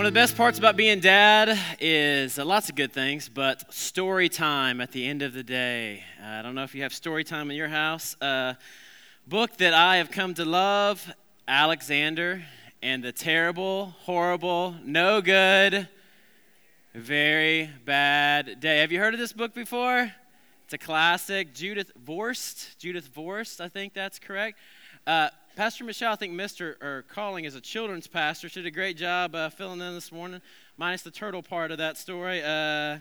One of the best parts about being dad is uh, lots of good things, but story time at the end of the day. Uh, I don't know if you have story time in your house. Uh, book that I have come to love Alexander and the terrible, horrible, no good, very bad day. Have you heard of this book before? It's a classic. Judith Viorst. Judith Viorst, I think that's correct. Uh, Pastor Michelle, I think Mr. or Calling is a children's pastor. She did a great job uh, filling in this morning, minus the turtle part of that story. Uh,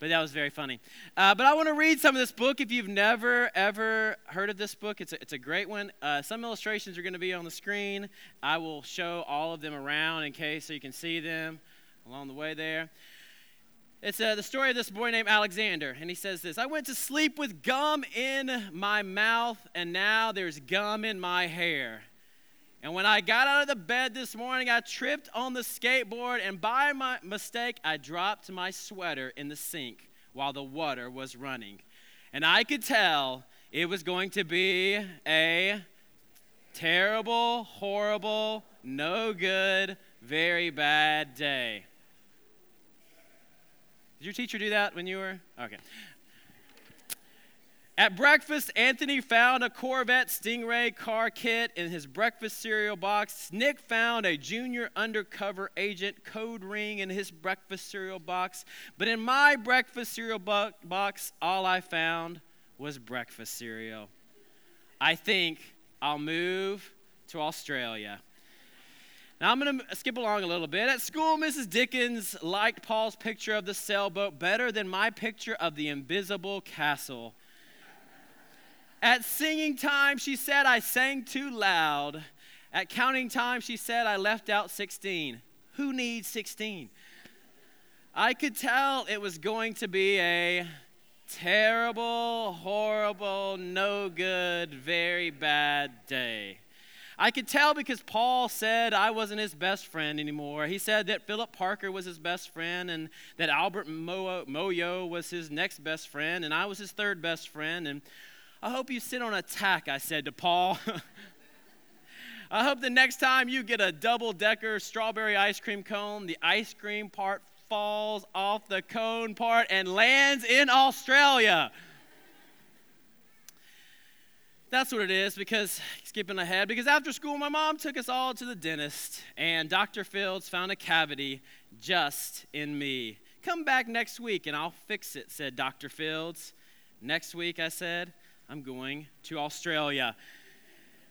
but that was very funny. Uh, but I want to read some of this book. If you've never, ever heard of this book, it's a, it's a great one. Uh, some illustrations are going to be on the screen. I will show all of them around in case so you can see them along the way there. It's uh, the story of this boy named Alexander, and he says this I went to sleep with gum in my mouth, and now there's gum in my hair. And when I got out of the bed this morning, I tripped on the skateboard, and by my mistake, I dropped my sweater in the sink while the water was running. And I could tell it was going to be a terrible, horrible, no good, very bad day. Did your teacher do that when you were? Okay. At breakfast, Anthony found a Corvette Stingray car kit in his breakfast cereal box. Nick found a junior undercover agent code ring in his breakfast cereal box. But in my breakfast cereal box, all I found was breakfast cereal. I think I'll move to Australia. Now, I'm going to skip along a little bit. At school, Mrs. Dickens liked Paul's picture of the sailboat better than my picture of the invisible castle. At singing time, she said I sang too loud. At counting time, she said I left out 16. Who needs 16? I could tell it was going to be a terrible, horrible, no good, very bad day. I could tell because Paul said I wasn't his best friend anymore. He said that Philip Parker was his best friend and that Albert Mo- Moyo was his next best friend and I was his third best friend. And I hope you sit on a tack, I said to Paul. I hope the next time you get a double decker strawberry ice cream cone, the ice cream part falls off the cone part and lands in Australia. That's what it is because, skipping ahead, because after school, my mom took us all to the dentist, and Dr. Fields found a cavity just in me. Come back next week and I'll fix it, said Dr. Fields. Next week, I said, I'm going to Australia.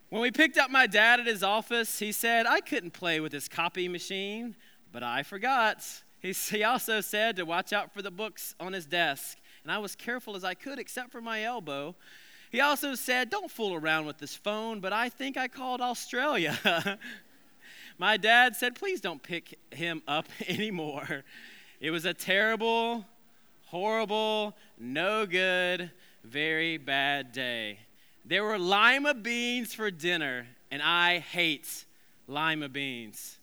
When we picked up my dad at his office, he said I couldn't play with his copy machine, but I forgot. He, he also said to watch out for the books on his desk, and I was careful as I could, except for my elbow. He also said, Don't fool around with this phone, but I think I called Australia. My dad said, Please don't pick him up anymore. It was a terrible, horrible, no good, very bad day. There were lima beans for dinner, and I hate lima beans.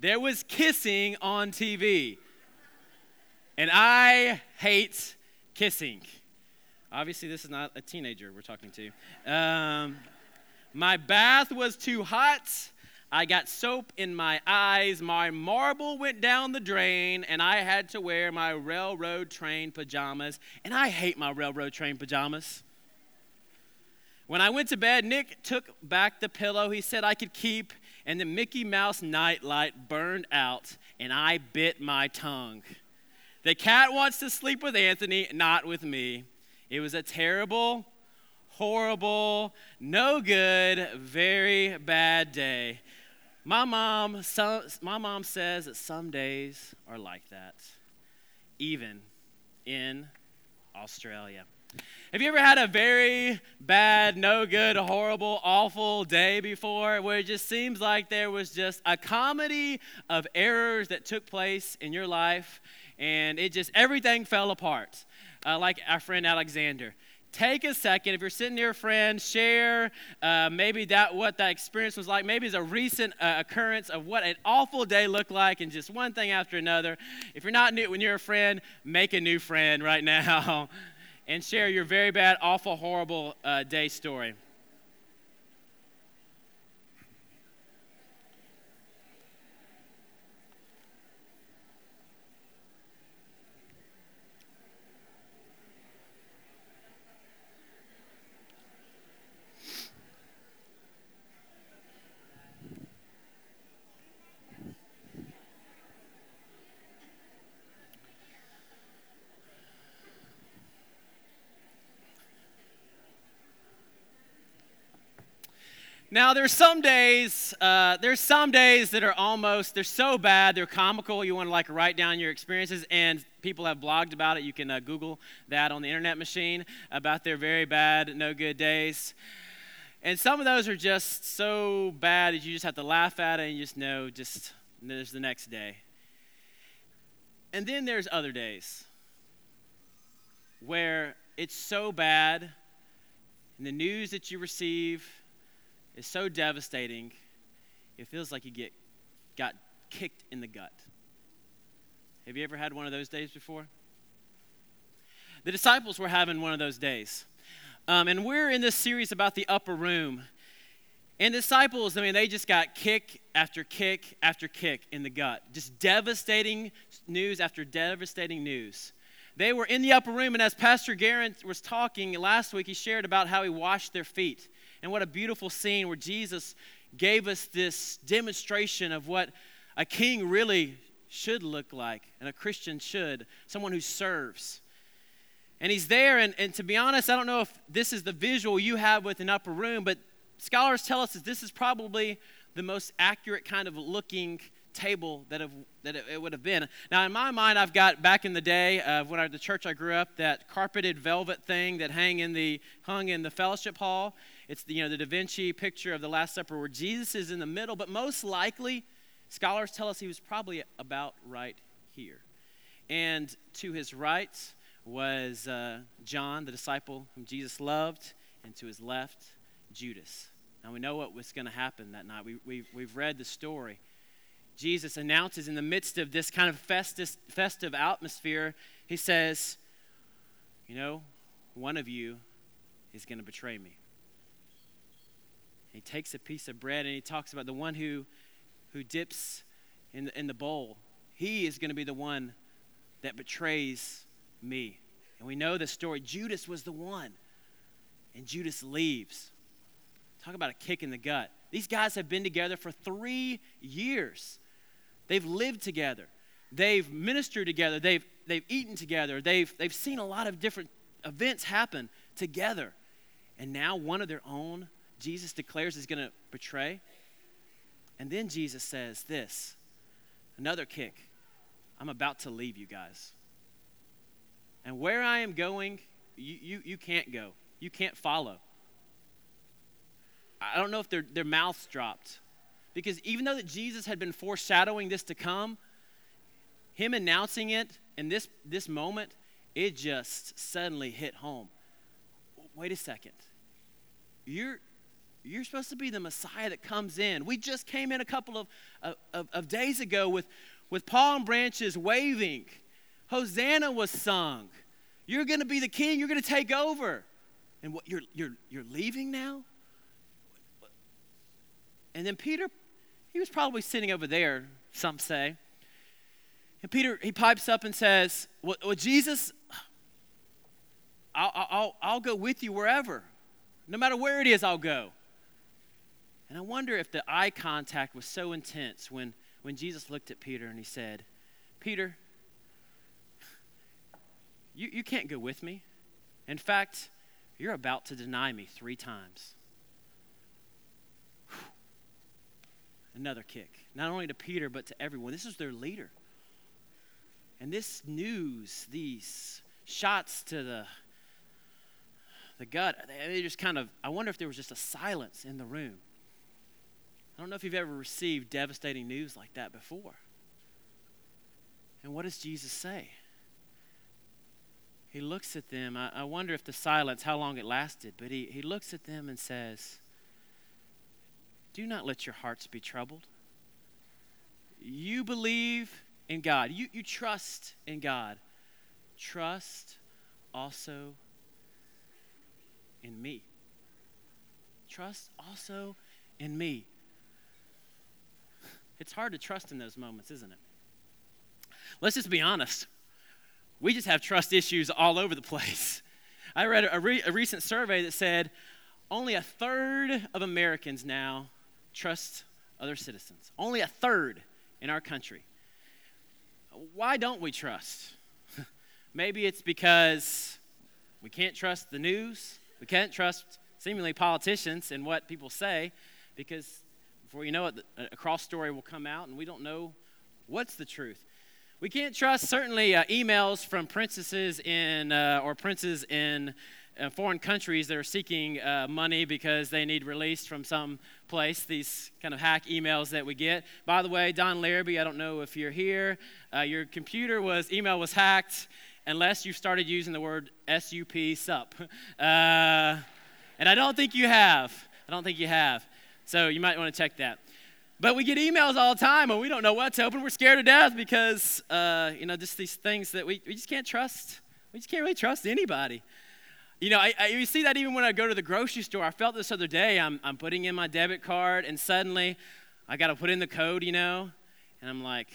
There was kissing on TV, and I hate kissing. Obviously, this is not a teenager we're talking to. Um, my bath was too hot. I got soap in my eyes. My marble went down the drain, and I had to wear my railroad train pajamas. And I hate my railroad train pajamas. When I went to bed, Nick took back the pillow he said I could keep, and the Mickey Mouse nightlight burned out, and I bit my tongue. The cat wants to sleep with Anthony, not with me. It was a terrible, horrible, no good, very bad day. My mom, my mom says that some days are like that, even in Australia. Have you ever had a very bad, no good, horrible, awful day before where it just seems like there was just a comedy of errors that took place in your life and it just, everything fell apart? Uh, like our friend Alexander. Take a second. If you're sitting near a friend, share uh, maybe that what that experience was like. Maybe it's a recent uh, occurrence of what an awful day looked like, and just one thing after another. If you're not new, when you're a friend, make a new friend right now, and share your very bad, awful, horrible uh, day story. Now, there's some days, uh, there's some days that are almost, they're so bad, they're comical. You want to like write down your experiences, and people have blogged about it. You can uh, Google that on the internet machine about their very bad, no good days. And some of those are just so bad that you just have to laugh at it and you just know, just there's the next day. And then there's other days where it's so bad, and the news that you receive is so devastating, it feels like you get got kicked in the gut. Have you ever had one of those days before? The disciples were having one of those days. Um, and we're in this series about the upper room. And disciples, I mean, they just got kick after kick after kick in the gut. Just devastating news after devastating news. They were in the upper room, and as Pastor Garrett was talking last week, he shared about how he washed their feet. And what a beautiful scene where Jesus gave us this demonstration of what a king really should look like, and a Christian should someone who serves. And he's there, and, and to be honest, I don't know if this is the visual you have with an upper room, but scholars tell us that this is probably the most accurate kind of looking table that, have, that it, would have been. Now, in my mind, I've got back in the day of when I, the church I grew up, that carpeted velvet thing that hang in the, hung in the fellowship hall. It's the, you know, the Da Vinci picture of the Last Supper where Jesus is in the middle, but most likely, scholars tell us he was probably about right here. And to his right was uh, John, the disciple whom Jesus loved, and to his left, Judas. Now we know what was going to happen that night. We, we've, we've read the story. Jesus announces in the midst of this kind of festive, festive atmosphere, he says, You know, one of you is going to betray me. He takes a piece of bread and he talks about the one who, who dips in the, in the bowl. He is going to be the one that betrays me. And we know the story. Judas was the one. And Judas leaves. Talk about a kick in the gut. These guys have been together for three years. They've lived together. They've ministered together. They've, they've eaten together. They've, they've seen a lot of different events happen together. And now one of their own Jesus declares he's going to betray. And then Jesus says this another kick. I'm about to leave you guys. And where I am going, you, you, you can't go. You can't follow. I don't know if their, their mouths dropped. Because even though that Jesus had been foreshadowing this to come, him announcing it in this, this moment, it just suddenly hit home. Wait a second. You're, you're supposed to be the Messiah that comes in. We just came in a couple of, of, of days ago with, with palm branches waving. Hosanna was sung. You're going to be the king. You're going to take over. And what you're, you're, you're leaving now? And then Peter, he was probably sitting over there, some say. And Peter, he pipes up and says, Well, well Jesus, I'll, I'll, I'll go with you wherever. No matter where it is, I'll go. And I wonder if the eye contact was so intense when, when Jesus looked at Peter and he said, Peter, you, you can't go with me. In fact, you're about to deny me three times. Another kick, not only to Peter, but to everyone. This is their leader. And this news, these shots to the, the gut, they just kind of, I wonder if there was just a silence in the room. I don't know if you've ever received devastating news like that before. And what does Jesus say? He looks at them. I, I wonder if the silence, how long it lasted, but he, he looks at them and says, Do not let your hearts be troubled. You believe in God, you, you trust in God. Trust also in me. Trust also in me. It's hard to trust in those moments, isn't it? Let's just be honest. We just have trust issues all over the place. I read a, re- a recent survey that said only a third of Americans now trust other citizens. Only a third in our country. Why don't we trust? Maybe it's because we can't trust the news, we can't trust seemingly politicians and what people say. because before you know it, a cross story will come out and we don't know what's the truth. We can't trust certainly uh, emails from princesses in uh, or princes in uh, foreign countries that are seeking uh, money because they need release from some place. These kind of hack emails that we get. By the way, Don Larrabee, I don't know if you're here. Uh, your computer was email was hacked unless you started using the word sup sup, uh, and I don't think you have. I don't think you have. So you might want to check that. But we get emails all the time and we don't know what to open. We're scared to death because, uh, you know, just these things that we, we just can't trust. We just can't really trust anybody. You know, I, I, you see that even when I go to the grocery store. I felt this other day. I'm, I'm putting in my debit card and suddenly I got to put in the code, you know, and I'm like,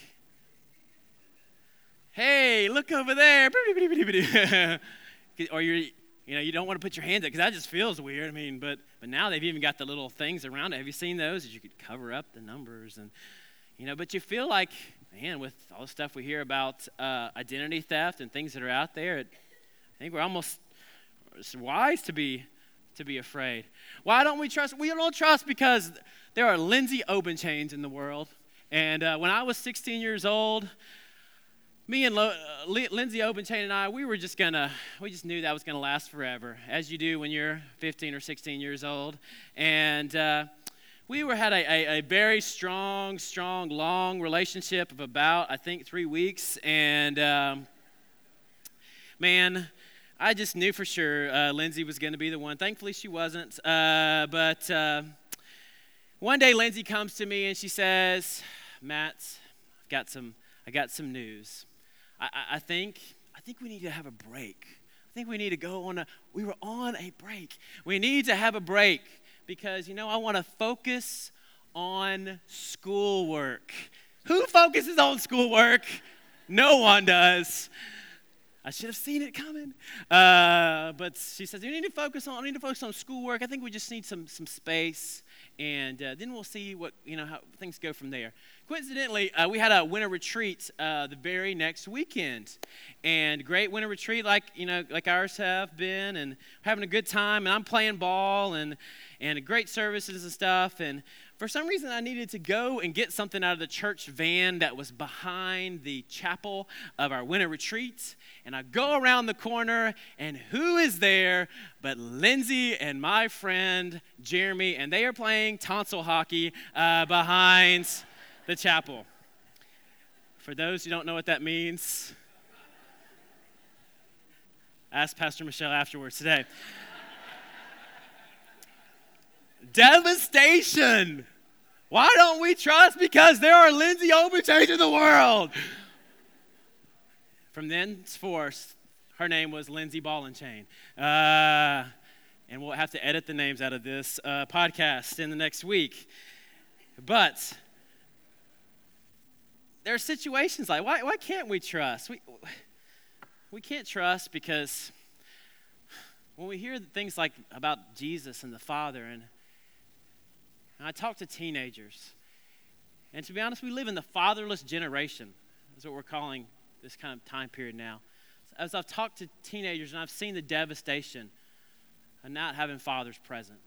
hey, look over there. or you're, you know, you don't want to put your hands up because that just feels weird. I mean, but but now they've even got the little things around it. Have you seen those? That you could cover up the numbers and, you know, but you feel like, man, with all the stuff we hear about uh, identity theft and things that are out there, it, I think we're almost wise to be to be afraid. Why don't we trust? We don't trust because there are Lindsay Obenchains in the world. And uh, when I was 16 years old, me and Lo, uh, Lindsay Obenchain and I, we were just gonna, we just knew that was gonna last forever, as you do when you're 15 or 16 years old. And uh, we were had a, a, a, very strong, strong, long relationship of about, I think, three weeks. And um, man, I just knew for sure uh, Lindsay was gonna be the one. Thankfully, she wasn't. Uh, but uh, one day, Lindsay comes to me and she says, "Matt, I've got some, I got some news." I, I think I think we need to have a break. I think we need to go on a we were on a break. We need to have a break because you know I want to focus on schoolwork. Who focuses on schoolwork? No one does. I should have seen it coming. Uh, but she says, you need to focus on, I need to focus on schoolwork. I think we just need some, some space. And uh, then we'll see what, you know, how things go from there. Coincidentally, uh, we had a winter retreat uh, the very next weekend, and great winter retreat like you know like ours have been, and having a good time. And I'm playing ball and and great services and stuff. And for some reason, I needed to go and get something out of the church van that was behind the chapel of our winter retreat. And I go around the corner, and who is there but Lindsay and my friend Jeremy? And they are playing tonsil hockey uh, behind the chapel. For those who don't know what that means, ask Pastor Michelle afterwards today. Devastation. Why don't we trust? Because there are Lindsay Obenchains in the world. From thenceforth, her name was Lindsay Ball and. Uh, and we'll have to edit the names out of this uh, podcast in the next week. But there are situations like why, why can't we trust? We, we can't trust because when we hear things like about Jesus and the Father, and, and I talk to teenagers, and to be honest, we live in the fatherless generation, is what we're calling this kind of time period now. As I've talked to teenagers and I've seen the devastation of not having fathers present,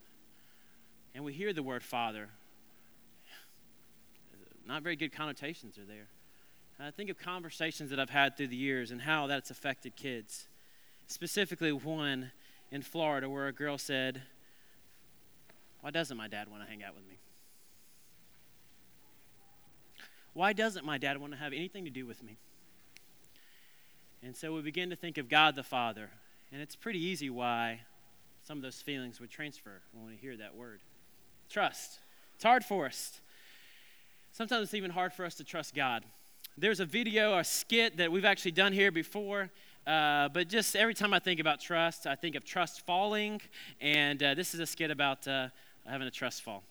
and we hear the word father, not very good connotations are there. And I think of conversations that I've had through the years and how that's affected kids. Specifically, one in Florida where a girl said, Why doesn't my dad want to hang out with me? Why doesn't my dad want to have anything to do with me? And so we begin to think of God the Father. And it's pretty easy why some of those feelings would transfer when we hear that word. Trust. It's hard for us. Sometimes it's even hard for us to trust God. There's a video, a skit that we've actually done here before. Uh, but just every time I think about trust, I think of trust falling. And uh, this is a skit about uh, having a trust fall.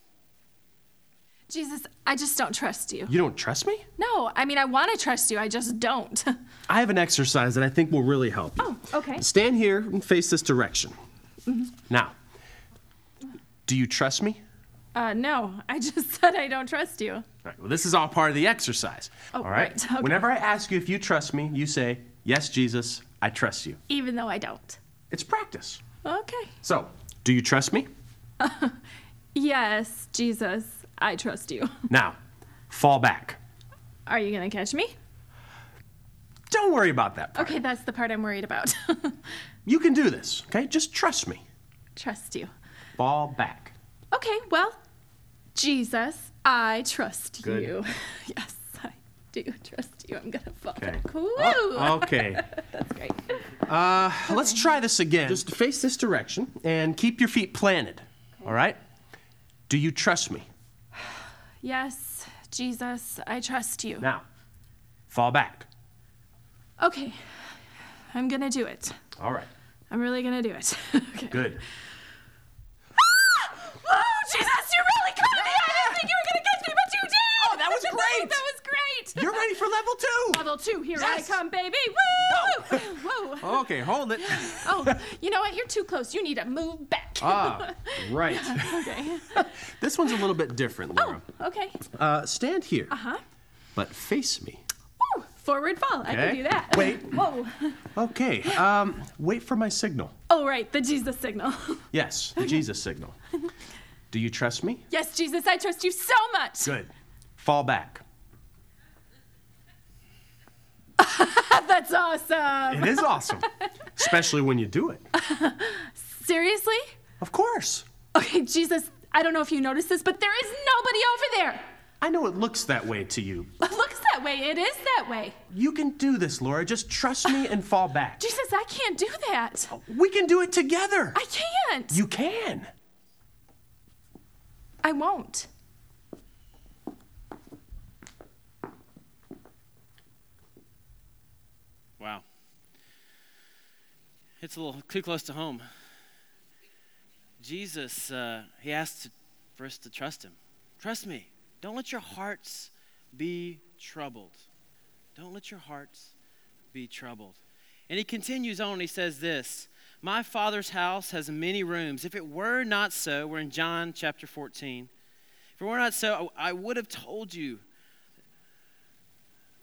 Jesus, I just don't trust you. You don't trust me? No, I mean, I want to trust you, I just don't. I have an exercise that I think will really help you. Oh, okay. Stand here and face this direction. Mm-hmm. Now, do you trust me? Uh, no, I just said I don't trust you. All right, well, this is all part of the exercise. Oh, all right? right. Okay. Whenever I ask you if you trust me, you say, Yes, Jesus, I trust you. Even though I don't. It's practice. Okay. So, do you trust me? Yes, Jesus, I trust you. Now, fall back. Are you gonna catch me? Don't worry about that part. Okay, that's the part I'm worried about. You can do this, okay? Just trust me. trust you. Fall back. Okay, well, Jesus, I trust Good. you. Yes, I do trust you. I'm gonna fall Okay. back. Woo! Oh, okay. That's great. Uh, let's try this again. Just face this direction and keep your feet planted. All right? Do you trust me? Yes, Jesus, I trust you. Now, fall back. Okay, I'm gonna do it. All right. I'm really gonna do it. okay. Good. Whoa, Jesus, you really caught me! I didn't think you were gonna catch me, but you did! Oh, that was great! that was great! You're ready for level two. Level two, here Yes. I come, baby! Woo! Whoa! Okay, hold it. Oh, you know what? You're too close. You need to move back. Ah, right. okay. This one's a little bit different, Laura. Okay. Uh, stand here, Uh huh. but face me. Woo! Forward fall. I can do that. Wait. Whoa. Okay. Um, wait for my signal. Oh, right. The Jesus signal. Yes, the Jesus signal. Do you trust me? yes, Jesus, I trust you so much. Good. Fall back. That's awesome. It is awesome, especially when you do it. Seriously? Of course. Okay, Jesus, I don't know if you noticed this, but there is nobody over there. I know it looks that way to you. It looks that way. It is that way. You can do this, Laura. Just trust me and fall back. Jesus, I can't do that. We can do it together. I can't. You can. I won't. Wow. It's a little too close to home. Jesus, uh, he asked for us to trust him. Trust me. Don't let your hearts be troubled. Don't let your hearts be troubled. And he continues on, he says this My Father's house has many rooms. If it were not so, we're in John chapter 14. If it were not so, I would have told you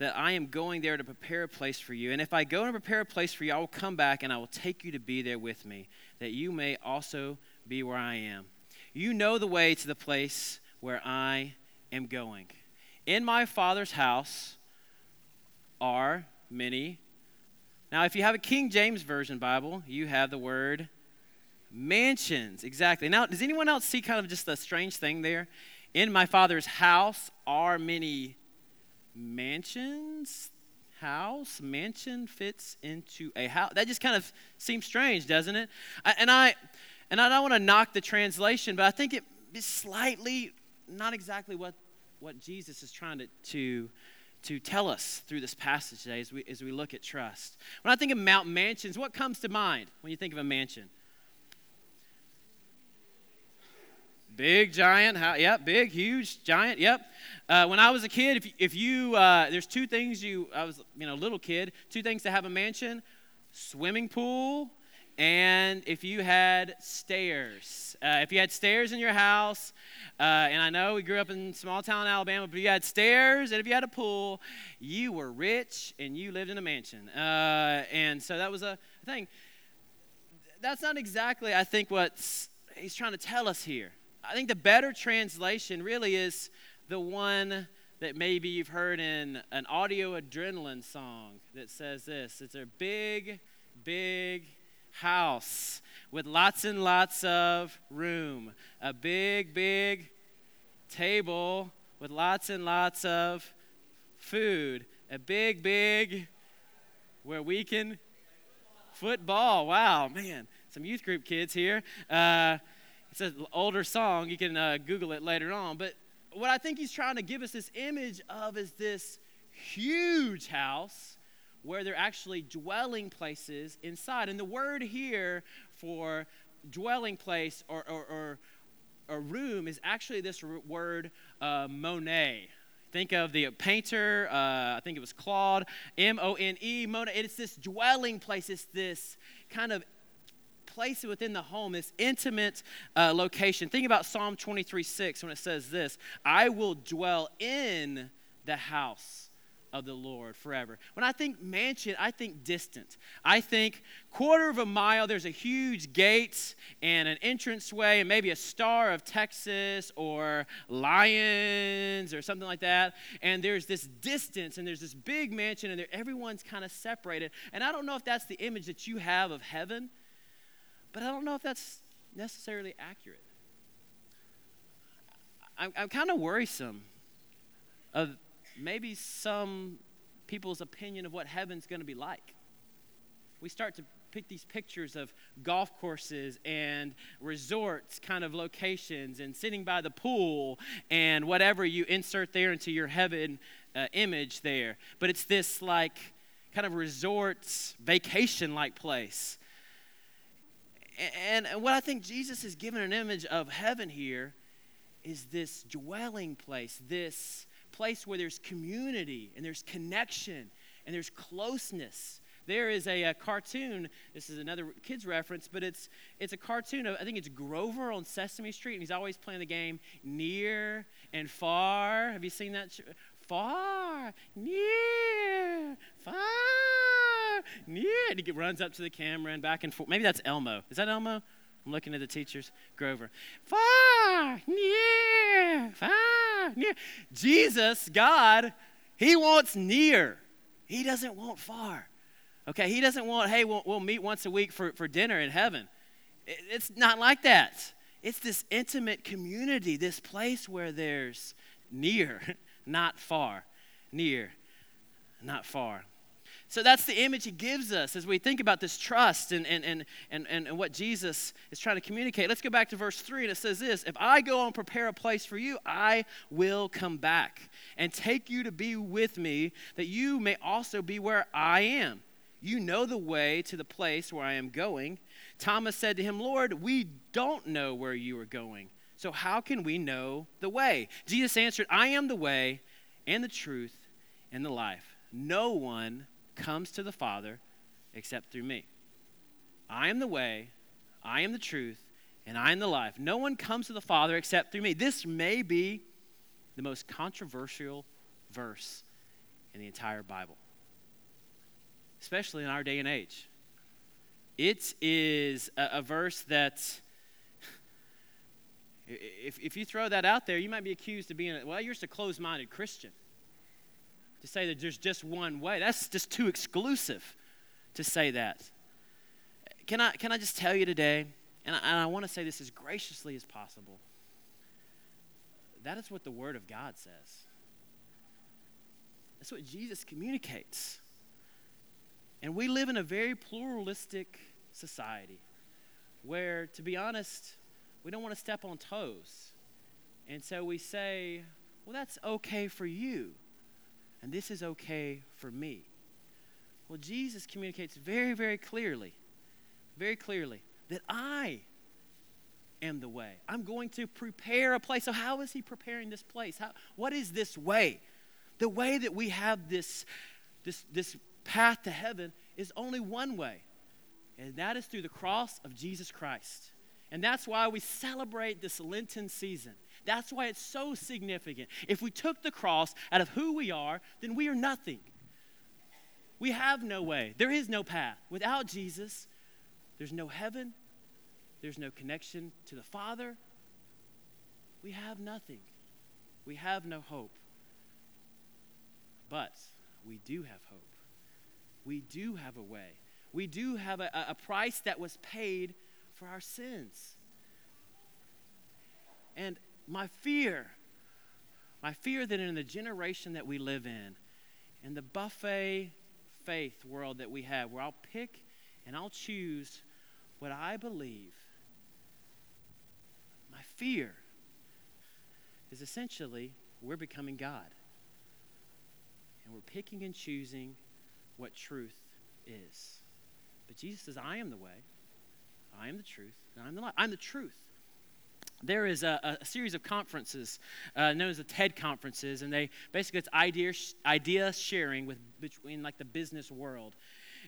that I am going there to prepare a place for you. And if I go and prepare a place for you, I will come back and I will take you to be there with me, that you may also be where I am. You know the way to the place where I am going. In my Father's house are many. Now, if you have a King James Version Bible, you have the word mansions. Exactly. Now, does anyone else see kind of just a strange thing there? In my Father's house are many mansions house mansion fits into a house that just kind of seems strange doesn't it? I, and i and i don't want to knock the translation but i think it is slightly not exactly what what jesus is trying to to to tell us through this passage today as we as we look at trust. When i think of mount mansions what comes to mind when you think of a mansion Big, giant, how, yep, big, huge, giant, yep. Uh, when I was a kid, if you, if you uh, there's two things you, I was, you know, little kid, two things to have a mansion swimming pool, and if you had stairs. Uh, if you had stairs in your house, uh, and I know we grew up in small town Alabama, but if you had stairs and if you had a pool, you were rich and you lived in a mansion. Uh, and so that was a thing. That's not exactly, I think, what he's trying to tell us here. I think the better translation really is the one that maybe you've heard in an audio adrenaline song that says this it's a big, big house with lots and lots of room, a big, big table with lots and lots of food, a big, big where we can football. Wow, man, some youth group kids here. Uh, it's an older song. You can uh, Google it later on. But what I think he's trying to give us this image of is this huge house where there are actually dwelling places inside. And the word here for dwelling place or, or, or, room is actually this word uh, Monet. Think of the painter, uh, I think it was Claude, M O N E, Monet. It's this dwelling place, it's this kind of place it within the home, this intimate uh, location. Think about Psalm 23 6 when it says this I will dwell in the house of the Lord forever. When I think mansion, I think distant. I think quarter of a mile, there's a huge gate and an entranceway and maybe a Star of Texas or Lions or something like that. And there's this distance and there's this big mansion and everyone's kind of separated. And I don't know if that's the image that you have of heaven, but I don't know if that's necessarily accurate. I'm, I'm kind of worrisome of maybe some people's opinion of what heaven's going to be like. We start to pick these pictures of golf courses and resorts kind of locations and sitting by the pool and whatever you insert there into your heaven uh, image there. But it's this like kind of resorts, vacation like place. And, what I think Jesus is giving an image of heaven here is this dwelling place, this place where there's community and there's connection and there's closeness. There is a, a, cartoon. This is another kids reference, but it's it's a cartoon of I think it's Grover on Sesame Street, and he's always playing the game near and far. Have you seen that? Far, near, far, near, and he runs up to the camera and back and forth. Maybe that's Elmo. Is that Elmo? I'm looking at the teachers. Grover. Far, near, far, near. Jesus, God, He wants near. He doesn't want far. Okay, He doesn't want, hey, we'll, we'll meet once a week for, for dinner in heaven. It, it's not like that. It's this intimate community, this place where there's near, not far. Near, not far. So that's the image he gives us as we think about this trust and, and, and, and, and what Jesus is trying to communicate. Let's go back to verse 3, and it says this If I go and prepare a place for you, I will come back and take you to be with me, that you may also be where I am. You know the way to the place where I am going. Thomas said to him, Lord, we don't know where you are going. So how can we know the way? Jesus answered, I am the way and the truth and the life. No one comes to the Father except through me. I am the way, I am the truth, and I am the life. No one comes to the Father except through me. This may be the most controversial verse in the entire Bible, especially in our day and age. It is a, a verse that, if, if you throw that out there, you might be accused of being, well, you're just a closed minded Christian to say that there's just one way. That's just too exclusive to say that. Can I, can I just tell you today, and I, and I want to say this as graciously as possible, that is what the Word of God says. That's what Jesus communicates. And we live in a very pluralistic society where, to be honest, we don't want to step on toes. And so we say, well, that's okay for you and this is okay for me. Well, Jesus communicates very, very clearly, very clearly, that I am the way. I'm going to prepare a place. So, how is He preparing this place? How, what is this way? The way that we have this, this, this path to heaven is only one way, and that is through the cross of Jesus Christ. And that's why we celebrate this Lenten season. That's why it's so significant. If we took the cross out of who we are, then we are nothing. We have no way. There is no path. Without Jesus, there's no heaven, there's no connection to the Father. We have nothing. We have no hope. But we do have hope. We do have a way. We do have a, a price that was paid for our sins. And my fear, my fear that in the generation that we live in, in the buffet faith world that we have, where I'll pick and I'll choose what I believe, my fear is essentially we're becoming God. And we're picking and choosing what truth is. But Jesus says, I am the way, I am the truth, and I'm the life. I'm the truth there is a, a, series of conferences uh, known as the TED conferences, and they basically it's idea idea sharing with between like the business world.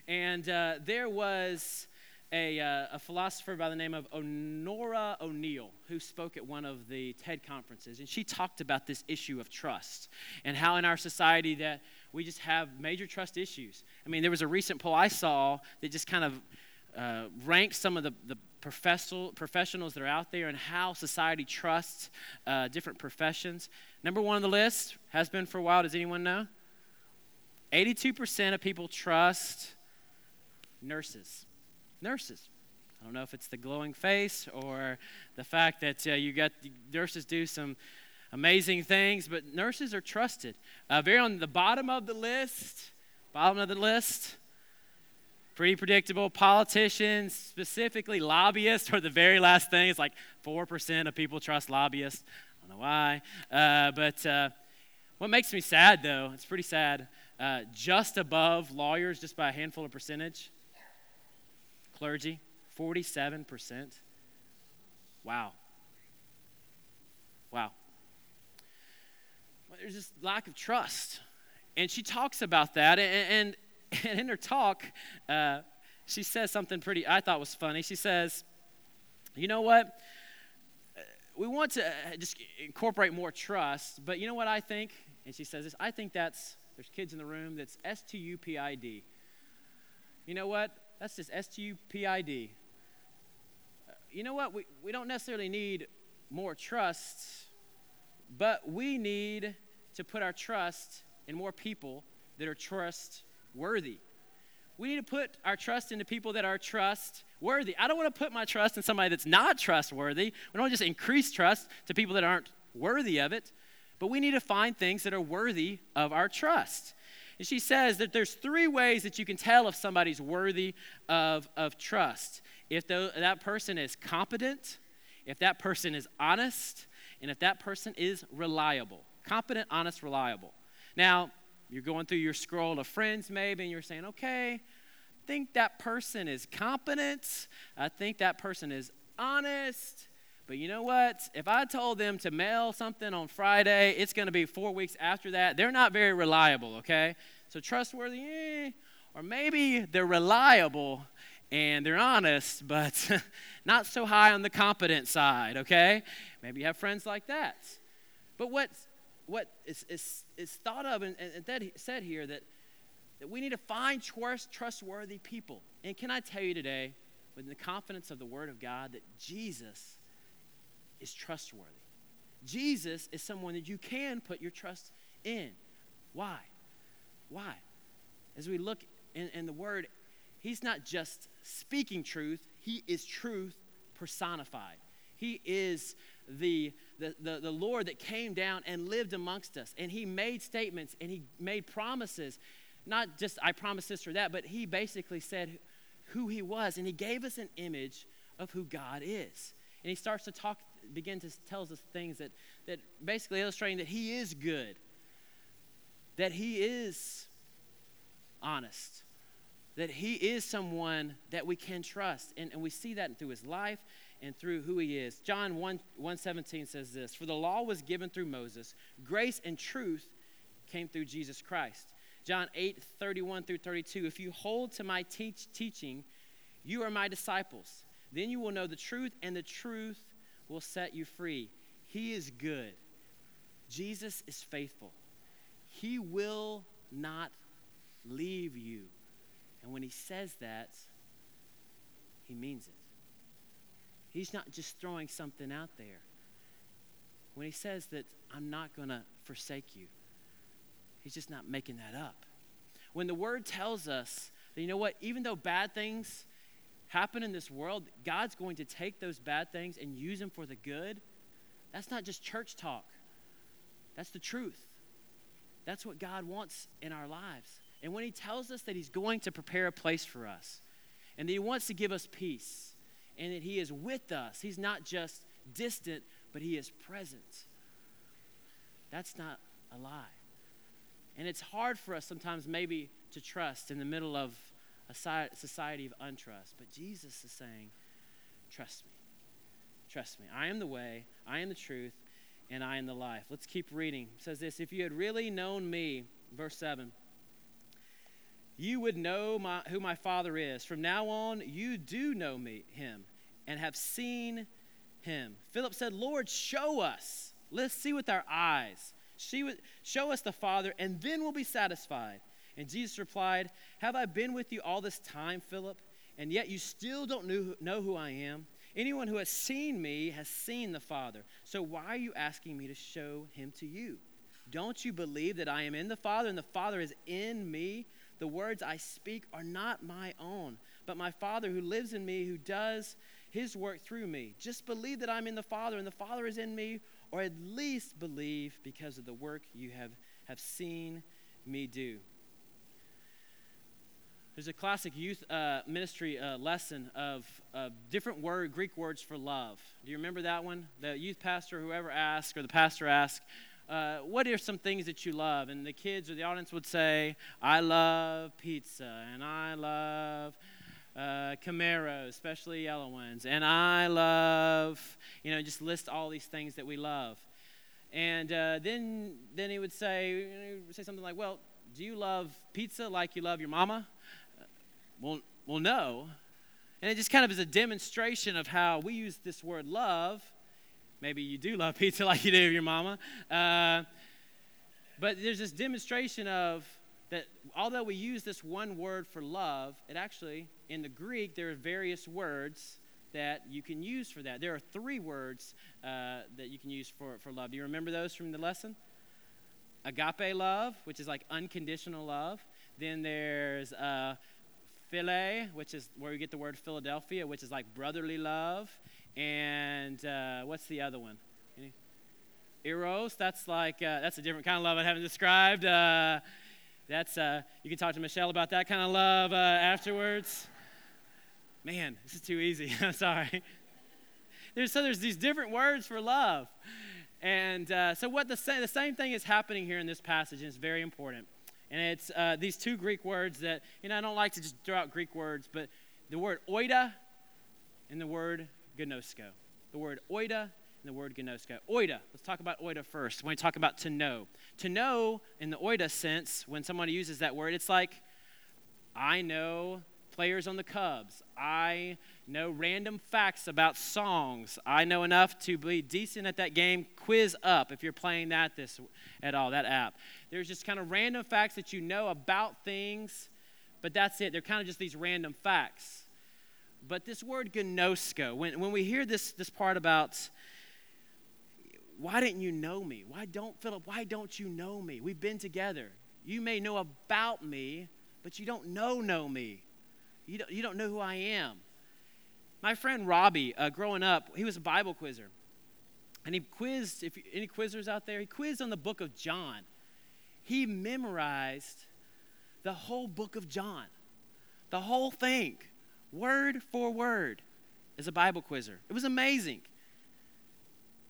And uh, there was a, uh, a, philosopher by the name of Onora O'Neill who spoke at one of the TED conferences, and she talked about this issue of trust and how in our society that we just have major trust issues. I mean, there was a recent poll I saw that just kind of uh, some of the, the professional, professionals that are out there and how society trusts uh, different professions. Number one on the list has been for a while. Does anyone know? 82% of people trust nurses. Nurses. I don't know if it's the glowing face or the fact that uh, you got nurses do some amazing things, but nurses are trusted. Uh, very on the bottom of the list, bottom of the list, pretty predictable. Politicians, specifically lobbyists, are the very last thing. It's like 4% of people trust lobbyists. I don't know why. Uh, but uh, what makes me sad, though, it's pretty sad, uh, just above lawyers, just by a handful of percentage, clergy, 47%. Wow. Wow. Well, there's this lack of trust. And she talks about that. And, and, and in her talk, uh, she says something pretty, I thought was funny. She says, You know what? Uh, we want to uh, just incorporate more trust, but you know what I think? And she says this I think that's, there's kids in the room, that's S T U P I D. You know what? That's just S T U P I D. Uh, you know what? We, we don't necessarily need more trust, but we need to put our trust in more people that are trustworthy. We need to put our trust into people that are trustworthy. I don't want to put my trust in somebody that's not trustworthy. We don't just increase trust to people that aren't worthy of it, but we need to find things that are worthy of our trust. And she says that there's three ways that you can tell if somebody's worthy of, of trust. If the, that person is competent, if that person is honest, and if that person is reliable. Competent, honest, reliable. Now, you're going through your scroll of friends maybe, and you're saying, okay, I think that person is competent. I think that person is honest. But you know what? If I told them to mail something on Friday, it's going to be four weeks after that. They're not very reliable, okay? So trustworthy, eh. Or maybe they're reliable and they're honest, but not so high on the competent side, okay? Maybe you have friends like that. But what, what is, is, is thought of and, and that said here that, that we need to find trust, trustworthy people. And can I tell you today, with the confidence of the Word of God, that Jesus is trustworthy? Jesus is someone that you can put your trust in. Why? Why? As we look in, in the Word, He's not just speaking truth, He is truth personified. He is the, the, the, the, Lord that came down and lived amongst us. And He made statements and He made promises. Not just, I promise this or that, but He basically said who He was. And He gave us an image of who God is. And He starts to talk, begin to tells us things that, that basically illustrating that He is good, that He is honest, that he is someone that we can trust. And, and we see that through his life and through who he is. John 1, 117 says this For the law was given through Moses, grace and truth came through Jesus Christ. John 8, 31 through 32. If you hold to my teach, teaching, you are my disciples. Then you will know the truth, and the truth will set you free. He is good. Jesus is faithful. He will not leave you and when he says that, he means it. He's not just throwing something out there. When he says that I'm not going to forsake you, he's just not making that up. When the word tells us that, you know what, even though bad things happen in this world, God's going to take those bad things and use them for the good, that's not just church talk. That's the truth. That's what God wants in our lives. And when he tells us that he's going to prepare a place for us, and that he wants to give us peace, and that he is with us, he's not just distant, but he is present. That's not a lie. And it's hard for us sometimes, maybe, to trust in the middle of a society of untrust. But Jesus is saying, Trust me. Trust me. I am the way, I am the truth, and I am the life. Let's keep reading. It says this If you had really known me, verse 7 you would know my, who my Father is. From now on, you do know me, him and have seen him. Philip said, Lord, show us. Let's see with our eyes. Show us the Father, and then we'll be satisfied. And Jesus replied, Have I been with you all this time, Philip, and yet you still don't know who I am? Anyone who has seen me has seen the Father. So why are you asking me to show him to you? Don't you believe that I am in the Father and the Father is in me? The words I speak are not my own, but my Father who lives in me, who does his work through me. Just believe that I'm in the Father and the Father is in me, or at least believe because of the work you have, have seen me do. There's a classic youth uh, ministry uh, lesson of uh, different word Greek words for love. Do you remember that one? The youth pastor, whoever asked, or the pastor asked, uh, "What are some things that you love?" And the kids or the audience would say, "I love pizza, and I love." Uh, Camaros, especially yellow ones, and I love, you know, just list all these things that we love. And uh, then, then he would say, you know, say something like, "Well, do you love pizza like you love your mama?" Well, well, no. And it just kind of is a demonstration of how we use this word love. Maybe you do love pizza like you do your mama. Uh, but there's this demonstration of that although we use this one word for love, it actually, in the Greek, there are various words that you can use for that. There are three words uh, that you can use for, for love. Do you remember those from the lesson? Agape love, which is like unconditional love. Then there's uh, which is where we get the word Philadelphia, which is like brotherly love. And uh, what's the other one? Any? Eros, that's like, uh, that's a different kind of love I haven't described. Uh, that's, uh, you can talk to Michelle about that kind of love uh, afterwards. Man, this is too easy. I'm sorry. There's, so there's these different words for love. And uh, so what the, the same thing is happening here in this passage, and it's very important. And it's these two Greek words that, you know, I don't like to just throw out Greek words, but the word oida and the word gnosko. The word oida and the word gnosko. Oida, let's talk about oida first. When we talk about to know. To know, in the oida sense, when somebody uses that word, it's like, I know players on the Cubs. I know random facts about songs. I know enough to be decent at that game. QuizUp if you're playing that this at all, that app. There's just kind of random facts that you know about things, but that's it. They're kind of just these random facts. But this word gnosko, when, when we hear this, this part about why didn't you know me? Why don't Philip, why don't you know me? We've been together. You may know about me, but you don't know know me. You don't, you don't know who I am. My friend Robbie, uh, growing up, he was a Bible quizzer. And he quizzed, if any quizzers out there, he quizzed on the book of John. He memorized the whole book of John, the whole thing, word for word, as a Bible quizzer. It was amazing.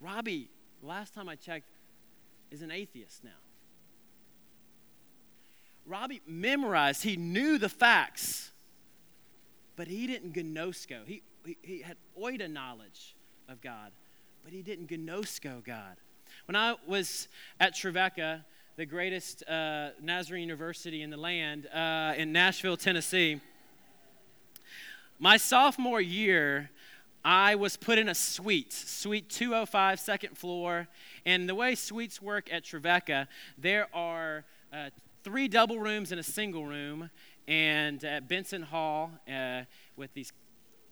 Robbie, last time I checked, is an atheist now. Robbie memorized, he knew the facts but he didn't gnosko. He, he, he had oida knowledge of God, but he didn't gnosko God. When I was at Trevecca, the greatest uh, Nazarene university in the land, uh, in Nashville, Tennessee, my sophomore year, I was put in a suite, suite 205, second floor. And the way suites work at Trevecca, there are uh, three double rooms and a single room and at Benson Hall uh, with these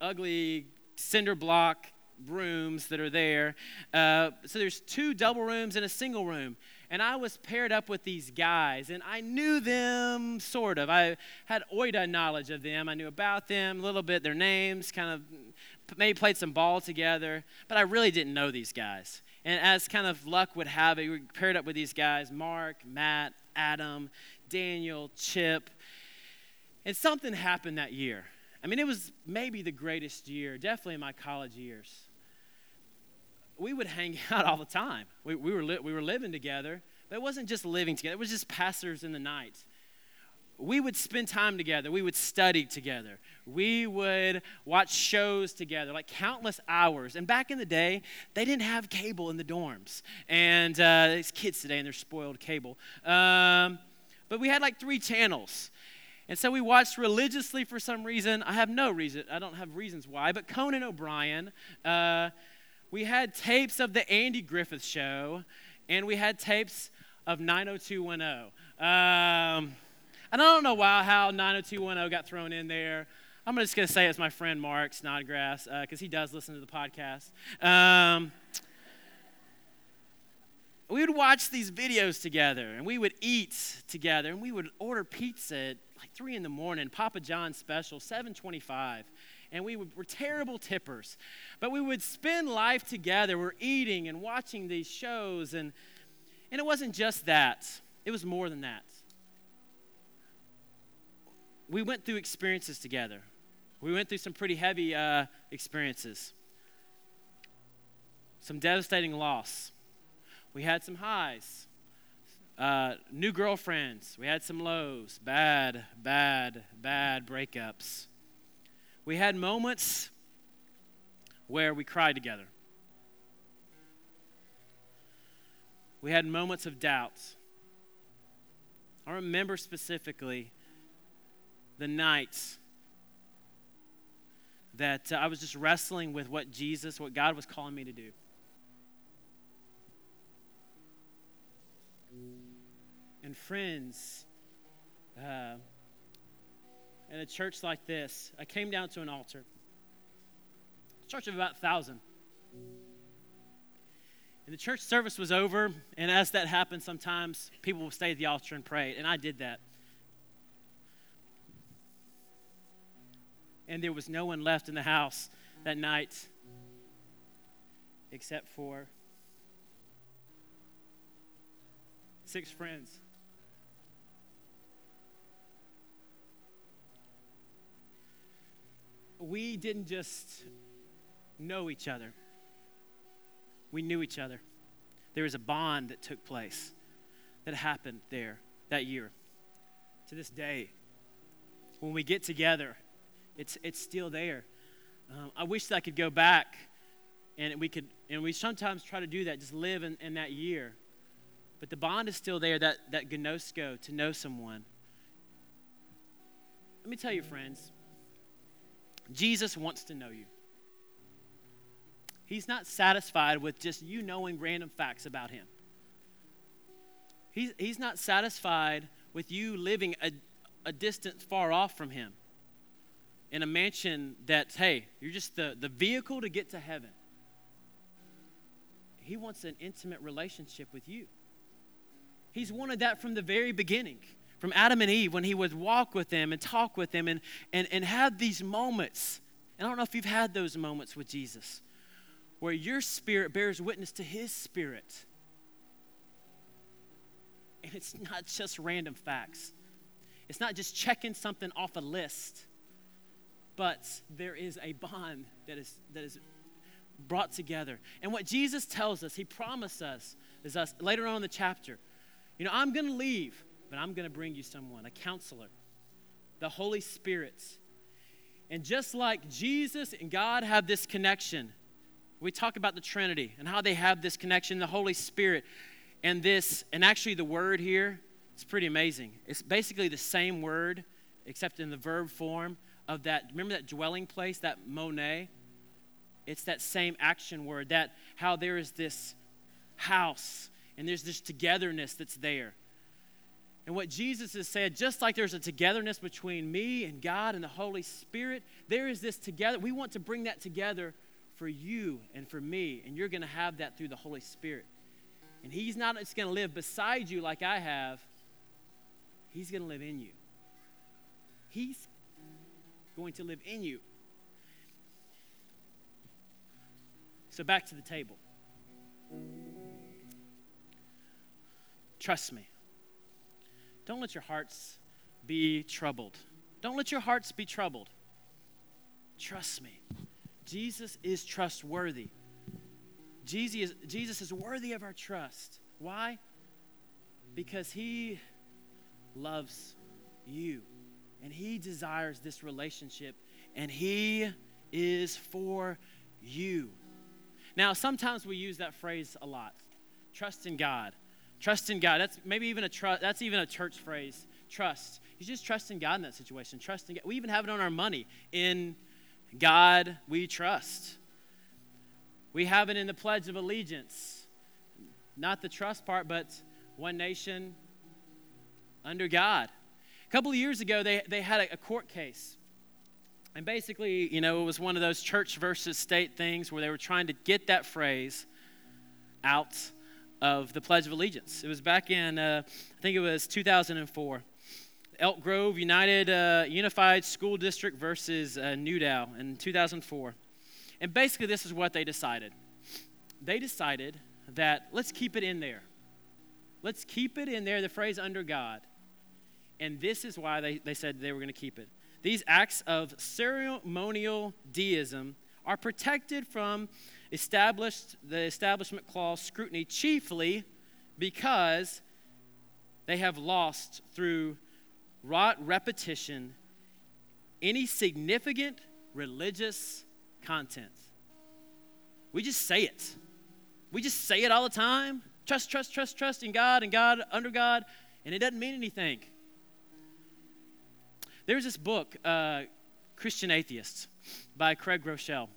ugly cinder block rooms that are there. Uh, so there's two double rooms and a single room. And I was paired up with these guys, and I knew them sort of. I had oida knowledge of them. I knew about them a little bit, their names, kind of maybe played some ball together, but I really didn't know these guys. And as kind of luck would have it, we were paired up with these guys Mark, Matt, Adam, Daniel, Chip, and something happened that year. I mean, it was maybe the greatest year, definitely in my college years. We would hang out all the time. We, we, were, li- we were living together, but it wasn't just living together, it was just pastors in the night. We would spend time together. We would study together. We would watch shows together, like countless hours. And back in the day, they didn't have cable in the dorms. And uh, these kids today, and they're spoiled cable. Um, but we had like three channels. And so we watched religiously for some reason. I have no reason, I don't have reasons why, but Conan O'Brien. Uh, we had tapes of the Andy Griffith Show, and we had tapes of 90210. Um, and I don't know why, how 90210 got thrown in there. I'm just going to say it's my friend Mark Snodgrass because uh, he does listen to the podcast. Um, we would watch these videos together and we would eat together and we would order pizza at like 3 in the morning, Papa John's special, 725 and we were terrible tippers. But we would spend life together. We're eating and watching these shows. And, and it wasn't just that, it was more than that. We went through experiences together. We went through some pretty heavy uh, experiences, some devastating loss. We had some highs, uh, new girlfriends. We had some lows, bad, bad, bad breakups. We had moments where we cried together. We had moments of doubt. I remember specifically the nights that uh, I was just wrestling with what Jesus, what God was calling me to do. And friends, uh, in a church like this, I came down to an altar, a church of about 1,000. And the church service was over, and as that happened, sometimes people will stay at the altar and pray, and I did that. and there was no one left in the house that night except for six friends. We didn't just know each other, we knew each other. There was a bond that took place that happened there that year. To this day, when we get together, it's, it's still there. Um, I wish that I could go back and we could, and we sometimes try to do that, just live in, in that year. But the bond is still there, that, that gnosko, to know someone. Let me tell you, friends, Jesus wants to know you. He's not satisfied with just you knowing random facts about him. He's, he's not satisfied with you living a, a distance far off from him in a mansion that's, hey, you're just the, the vehicle to get to heaven. He wants an intimate relationship with you. He's wanted that from the very beginning, from Adam and Eve, when he would walk with them and talk with them and, and, and have these moments. And I don't know if you've had those moments with Jesus, where your spirit bears witness to his spirit. And it's not just random facts, it's not just checking something off a list but there is a bond that is, that is brought together. And what Jesus tells us, he promised us, is us later on in the chapter, you know, I'm going to leave, but I'm going to bring you someone, a counselor, the Holy Spirit. And just like Jesus and God have this connection, we talk about the Trinity and how they have this connection, the Holy Spirit, and this, and actually the word here, it's pretty amazing. It's basically the same word, except in the verb form of that, remember that dwelling place, that Monet? It's that same action word, that how there is this house and there's this togetherness that's there. And what Jesus has said, just like there's a togetherness between me and God and the Holy Spirit, there is this together. We want to bring that together for you and for me, and you're going to have that through the Holy Spirit. And He's not just going to live beside you like I have, He's going to live in you. He's going to live in you. So, back to the table. Trust me. Don't let your hearts be troubled. Don't let your hearts be troubled. Trust me. Jesus is trustworthy. Jesus is, Jesus is worthy of our trust. Why? Because he loves you and He desires this relationship, and He is for you. Now, sometimes we use that phrase a lot trust in God. Trust in God. That's maybe even a trust. That's even a church phrase. Trust. You just trust in God in that situation. Trust in God. We even have it on our money. In God we trust. We have it in the Pledge of Allegiance. Not the trust part, but one nation under God. A couple of years ago, they, they had a, a court case. And basically, you know, it was one of those church versus state things where they were trying to get that phrase out of the Pledge of Allegiance. It was back in, uh, I think it was 2004. Elk Grove United uh, Unified School District versus uh, in 2004. And basically, this is what they decided. They decided that let's keep it in there. Let's keep it in there, the phrase under God. And this is why they, they said they were going to keep it. These acts of ceremonial deism are protected from established the establishment clause scrutiny chiefly because they have lost through wrought repetition any significant religious content. We just say it. We just say it all the time. Trust, trust, trust, trust in God and God under God, and it doesn't mean anything. There's this book, uh, Christian Atheists, by Craig Groeschel.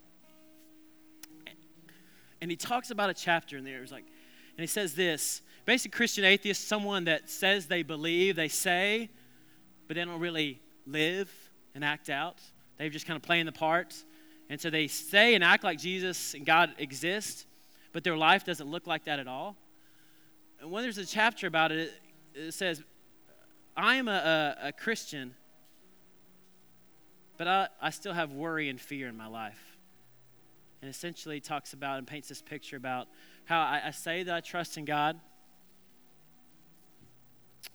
And he talks about a chapter in there. It's like, and he says this basic Christian atheist, someone that says they believe, they say, but they don't really live and act out. They're just kind of playing the part. And so they say and act like Jesus and God exist, but their life doesn't look like that at all. And when there's a chapter about it, it says, I am a, a, a Christian, but I, I still have worry and fear in my life. And essentially talks about and paints this picture about how I, I say that I trust in God,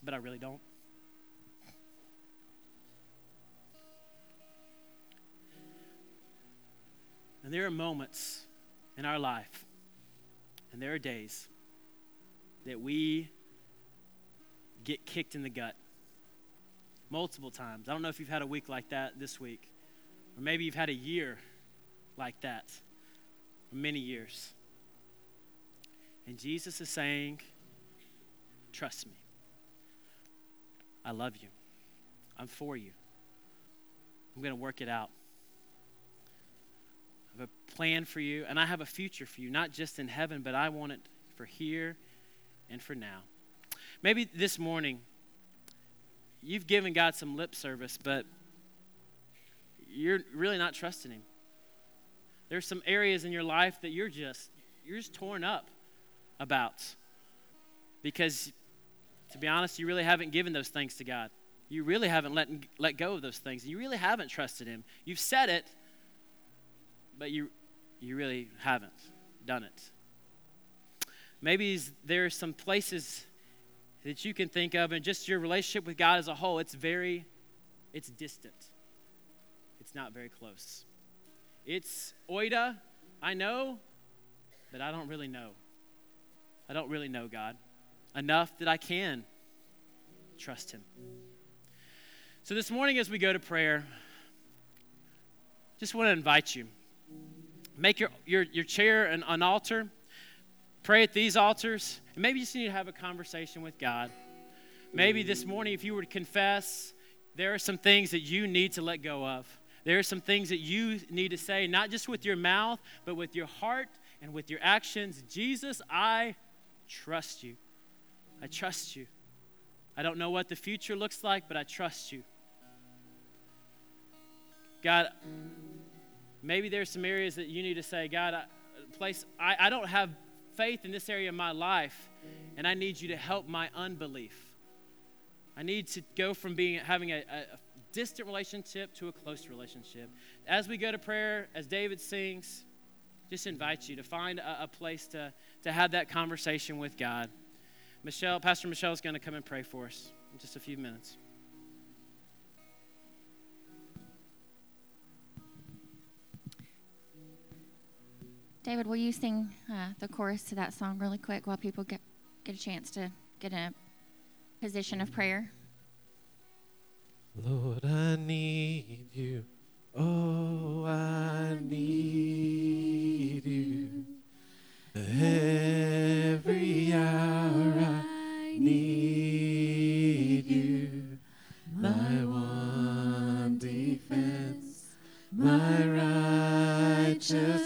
but I really don't. And there are moments in our life, and there are days that we get kicked in the gut multiple times. I don't know if you've had a week like that this week, or maybe you've had a year like that, many years. And Jesus is saying, Trust me. I love you. I'm for you. I'm going to work it out. I have a plan for you, and I have a future for you, not just in heaven, but I want it for here and for now. Maybe this morning, you've given God some lip service, but you're really not trusting Him. There's some areas in your life that you're just you're just torn up about because, to be honest, you really haven't given those things to God. You really haven't let let go of those things. You really haven't trusted Him. You've said it, but you, you really haven't done it. Maybe there are some places that you can think of, and just your relationship with God as a whole, it's very, it's distant. It's not very close. It's oida, I know, but I don't really know. I don't really know God enough that I can trust Him. So this morning, as we go to prayer, just want to invite you make your, your, your chair an, an altar. Pray at these altars. And maybe you just need to have a conversation with God. Maybe this morning, if you were to confess, there are some things that you need to let go of. There are some things that you need to say, not just with your mouth, but with your heart and with your actions. Jesus, I trust you. I trust you. I don't know what the future looks like, but I trust you. God, Maybe there's some areas that you need to say, God, I, place I, I don't have faith in this area of my life, and I need you to help my unbelief. I need to go from being having a, a, distant relationship to a close relationship. As we go to prayer, as David sings, just invite you to find a, a place to, to have that conversation with God. Michelle, Pastor Michelle is going to come and pray for us in just a few minutes. David, will you sing uh, the chorus to that song really quick while people get, get a chance to get in a position of prayer? Lord, I need you. Oh, I need you. Every hour I need you. My one defense, my righteousness.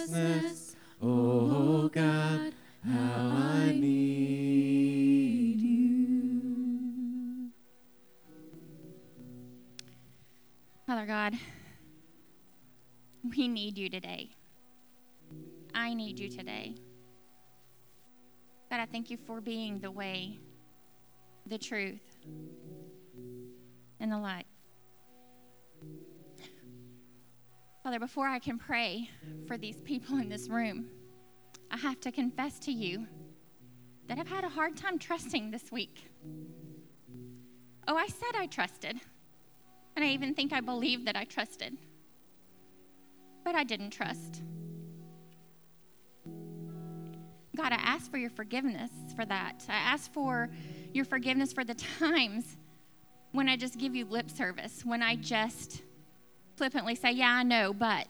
God, we need you today. I need you today. God, I thank you for being the way, the truth, and the light. Father, before I can pray for these people in this room, I have to confess to you that I've had a hard time trusting this week. Oh, I said I trusted, and I even think I believed that I trusted, but I didn't trust. God, I ask for your forgiveness for that. I ask for your forgiveness for the times when I just give you lip service, when I just flippantly say, Yeah, I know, but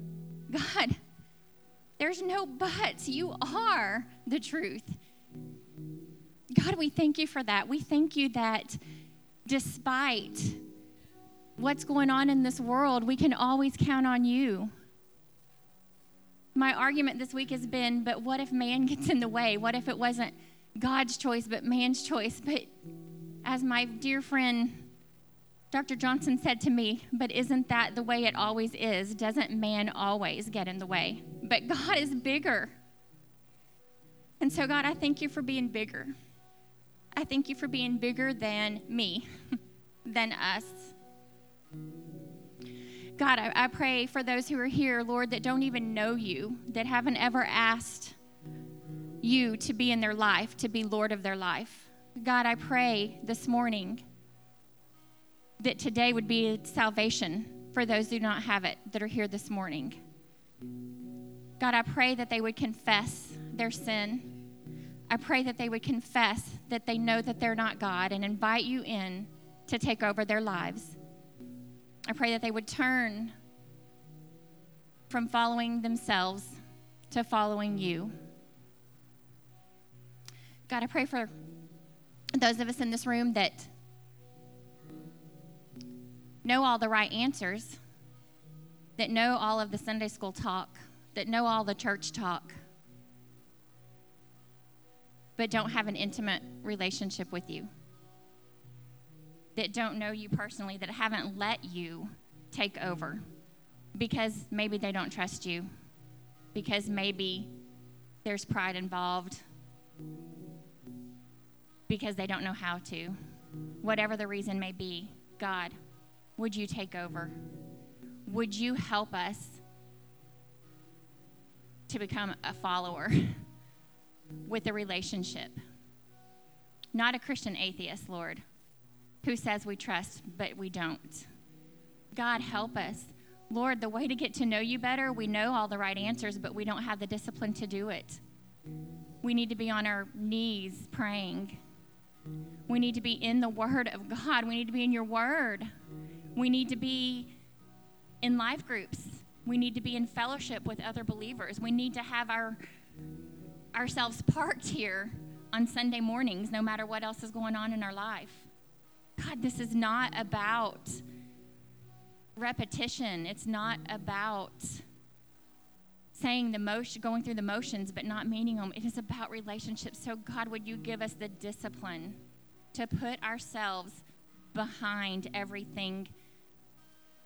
God, there's no buts. You are the truth. God, we thank you for that. We thank you that despite what's going on in this world, we can always count on you. My argument this week has been, but what if man gets in the way? What if it wasn't God's choice, but man's choice? But as my dear friend Dr. Johnson said to me, but isn't that the way it always is? Doesn't man always get in the way? But God is bigger. And so, God, I thank you for being bigger. I thank you for being bigger than me, than us. God, I, I, pray for those who are here, Lord, that don't even know you, that haven't ever asked you to be in their life, to be Lord of their life. God, I pray this morning that today would be salvation for those who do not have it that are here this morning. God, I pray that they would confess their sin. I pray that they would confess that they know that they're not God and invite you in to take over their lives. I pray that they would turn from following themselves to following you. God, I pray for those of us in this room that know all the right answers, that know all of the Sunday school talk, that know all the church talk, but don't have an intimate relationship with you, that don't know you personally, that haven't let you take over because maybe they don't trust you, because maybe there's pride involved, because they don't know how to. Whatever the reason may be, God, would you take over? Would you help us to become a follower with a relationship? Not a Christian atheist, Lord, who says we trust, but we don't. God, help us. Lord, the way to get to know you better, we know all the right answers, but we don't have the discipline to do it. We need to be on our knees praying. We need to be in the Word of God. We need to be in your Word. We need to be in life groups. We need to be in fellowship with other believers. We need to have our ourselves parked here on Sunday mornings, no matter what else is going on in our life. God, this is not about repetition. It's not about saying the motion, going through the motions, but not meaning them. It is about relationships. So, God, would you give us the discipline to put ourselves behind everything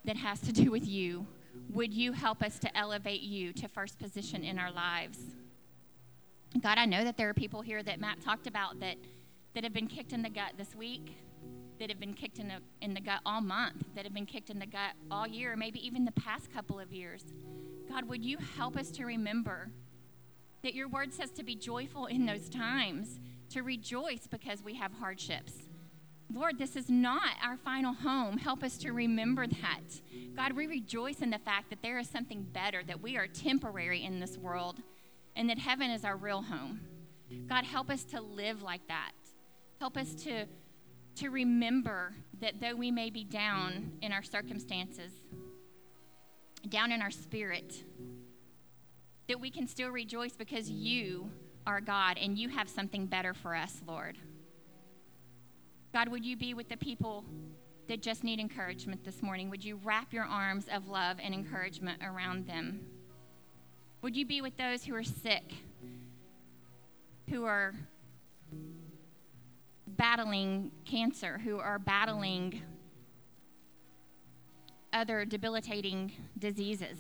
that has to do with you. Would you help us to elevate you to first position in our lives? God, I know that there are people here that Matt talked about that, that have been kicked in the gut this week, that have been kicked in the, in the gut all month, that have been kicked in the gut all year, maybe even the past couple of years. God, would you help us to remember that your word says to be joyful in those times, to rejoice because we have hardships Lord, this is not our final home. Help us to remember that. God, we rejoice in the fact that there is something better, that we are temporary in this world, and that heaven is our real home. God, help us to live like that. Help us to, to remember that though we may be down in our circumstances, down in our spirit, that we can still rejoice because you are God and you have something better for us, Lord. God, would you be with the people that just need encouragement this morning? Would you wrap your arms of love and encouragement around them? Would you be with those who are sick, who are battling cancer, who are battling other debilitating diseases.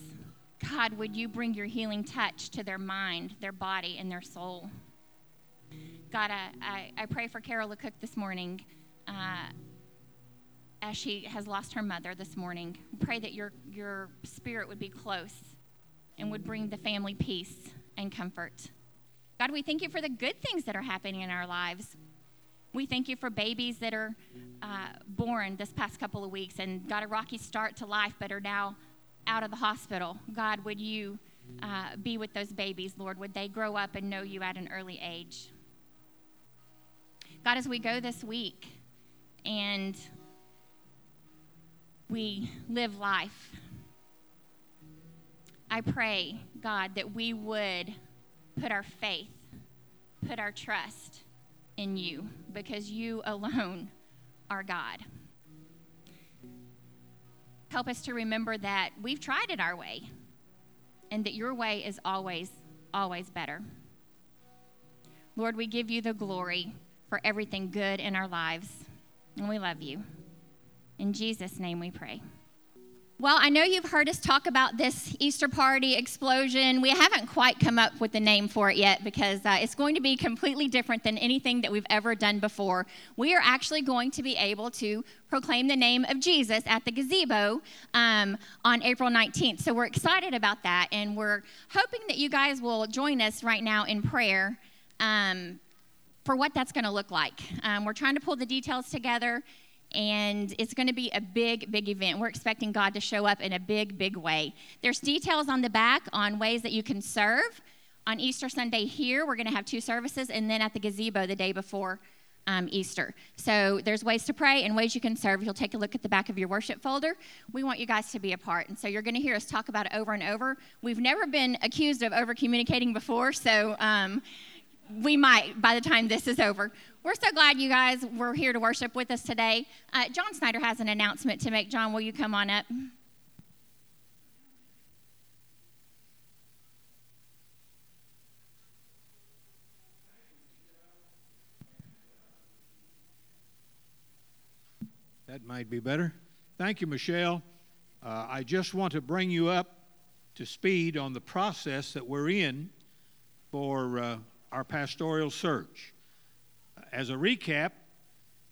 God, would you bring your healing touch to their mind, their body, and their soul? God, I, I, pray for Carol LeCook this morning uh, as she has lost her mother this morning. Pray that your, your spirit would be close and would bring the family peace and comfort. God, we thank you for the good things that are happening in our lives. We thank you for babies that are uh, born this past couple of weeks and got a rocky start to life, but are now out of the hospital. God, would you uh, be with those babies, Lord? Would they grow up and know you at an early age? God, as we go this week and we live life, I pray, God, that we would put our faith, put our trust in you because you alone are God. Help us to remember that we've tried it our way and that your way is always, always better. Lord, we give you the glory for everything good in our lives, and we love you. In Jesus' name we pray. Well, I know you've heard us talk about this Easter party explosion. We haven't quite come up with the name for it yet because uh, it's going to be completely different than anything that we've ever done before. We are actually going to be able to proclaim the name of Jesus at the gazebo um, on April 19th. So we're excited about that, and we're hoping that you guys will join us right now in prayer. Um, for what that's going to look like. Um, we're trying to pull the details together and it's going to be a big, big event. We're expecting God to show up in a big, big way. There's details on the back on ways that you can serve. On Easter Sunday here, we're going to have two services, and then at the gazebo the day before um, Easter. So there's ways to pray and ways you can serve. You'll take a look at the back of your worship folder. We want you guys to be a part, and so you're going to hear us talk about it over and over. We've never been accused of over communicating before, so. Um, we might by the time this is over. We're so glad you guys were here to worship with us today. Uh, John Snyder has an announcement to make. John, will you come on up? That might be better. Thank you, Michelle. Uh, I just want to bring you up to speed on the process that we're in for uh, our pastoral search. As a recap,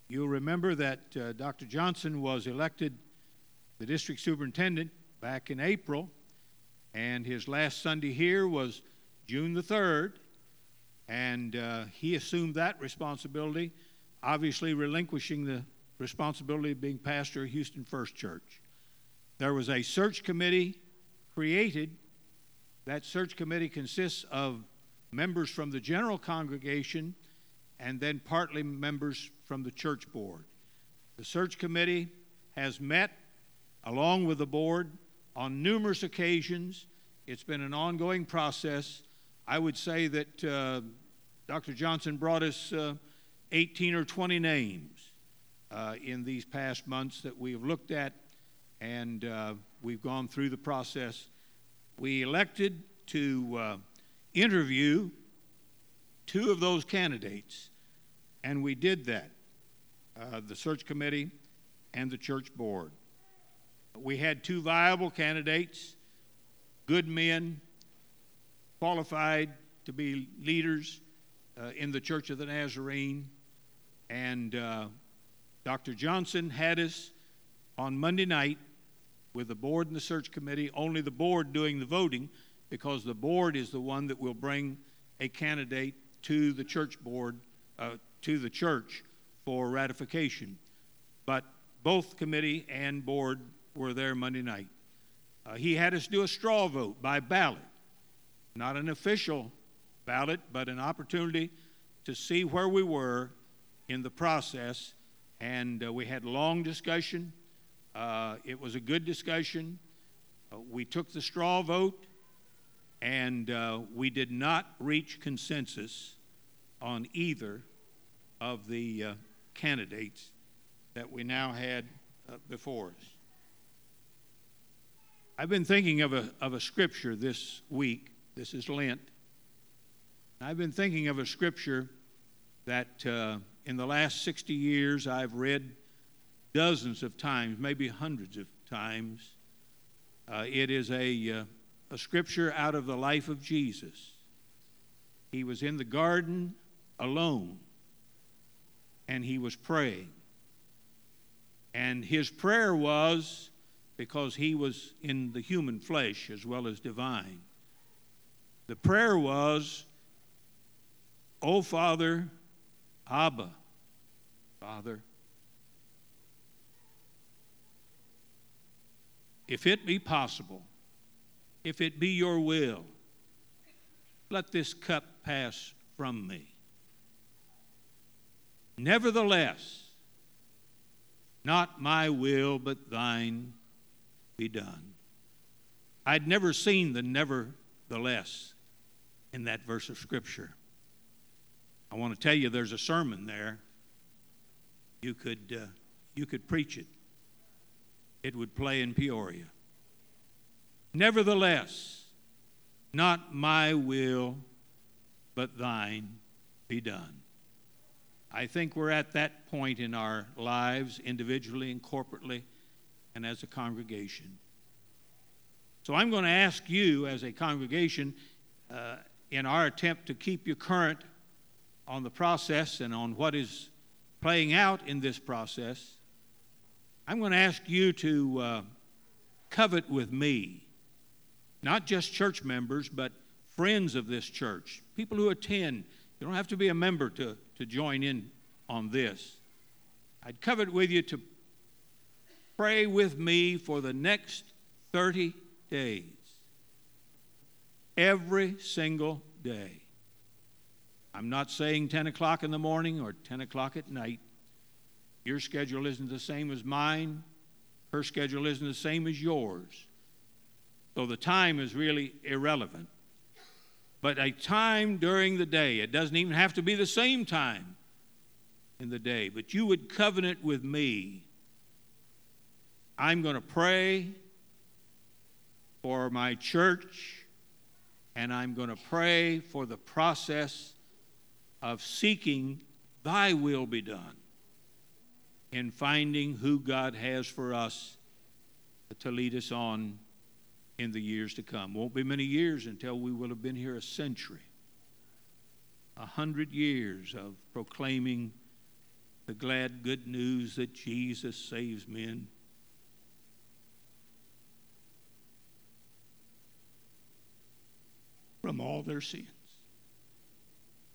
you'll remember that uh, Dr. Johnson was elected the district superintendent back in April, and his last Sunday here was June the 3rd, and uh, he assumed that responsibility, obviously relinquishing the responsibility of being pastor of Houston First Church. There was a search committee created. That search committee consists of members from the general congregation, and then partly members from the church board. The search committee has met along with the board on numerous occasions. It's been an ongoing process. I would say that uh, Dr. Johnson brought us uh, 18 or 20 names uh, in these past months that we have looked at, and uh, we've gone through the process. We elected to uh, interview two of those candidates, and we did that uh, the search committee and the church board. We had two viable candidates, good men, qualified to be leaders uh, in the Church of the Nazarene, and uh, Dr. Johnson had us on Monday night with the board and the search committee, only the board doing the voting because the board is the one that will bring a candidate to the church board, uh, to the church for ratification. But both committee and board were there Monday night. Uh, he had us do a straw vote by ballot, not an official ballot, but an opportunity to see where we were in the process. And uh, we had long discussion. Uh, it was a good discussion. Uh, we took the straw vote and uh, we did not reach consensus on either of the uh, candidates that we now had uh, before us. I've been thinking of a, of a scripture this week. This is Lent. I've been thinking of a scripture that uh, in the last 60 years I've read dozens of times, maybe hundreds of times. Uh, it is a, uh, a scripture out of the life of Jesus. He was in the garden alone, and he was praying. And his prayer was because he was in the human flesh as well as divine. The prayer was, O Father, Abba, Father, if it be possible, if it be your will, let this cup pass from me. Nevertheless, not my will, but thine be done. I'd never seen the nevertheless in that verse of Scripture. I want to tell you there's a sermon there. You could, uh, you could preach it, it would play in Peoria. Nevertheless, not my will, but thine be done. I think we're at that point in our lives, individually and corporately, and as a congregation. So I'm going to ask you, as a congregation, uh, in our attempt to keep you current on the process and on what is playing out in this process, I'm going to ask you to uh, covet with me, not just church members, but friends of this church, people who attend. You don't have to be a member to, to join in on this. I'd covet with you to pray with me for the next 30 days. Every single day. I'm not saying 10 o'clock in the morning or 10 o'clock at night. Your schedule isn't the same as mine. Her schedule isn't the same as yours. So the time is really irrelevant. But a time during the day, it doesn't even have to be the same time in the day, but you would covenant with me I'm going to pray for my church, and I'm going to pray for the process of seeking thy will be done in finding who God has for us to lead us on in the years to come. Won't be many years until we will have been here a century, a hundred years of proclaiming the glad good news that Jesus saves men. from all their sins.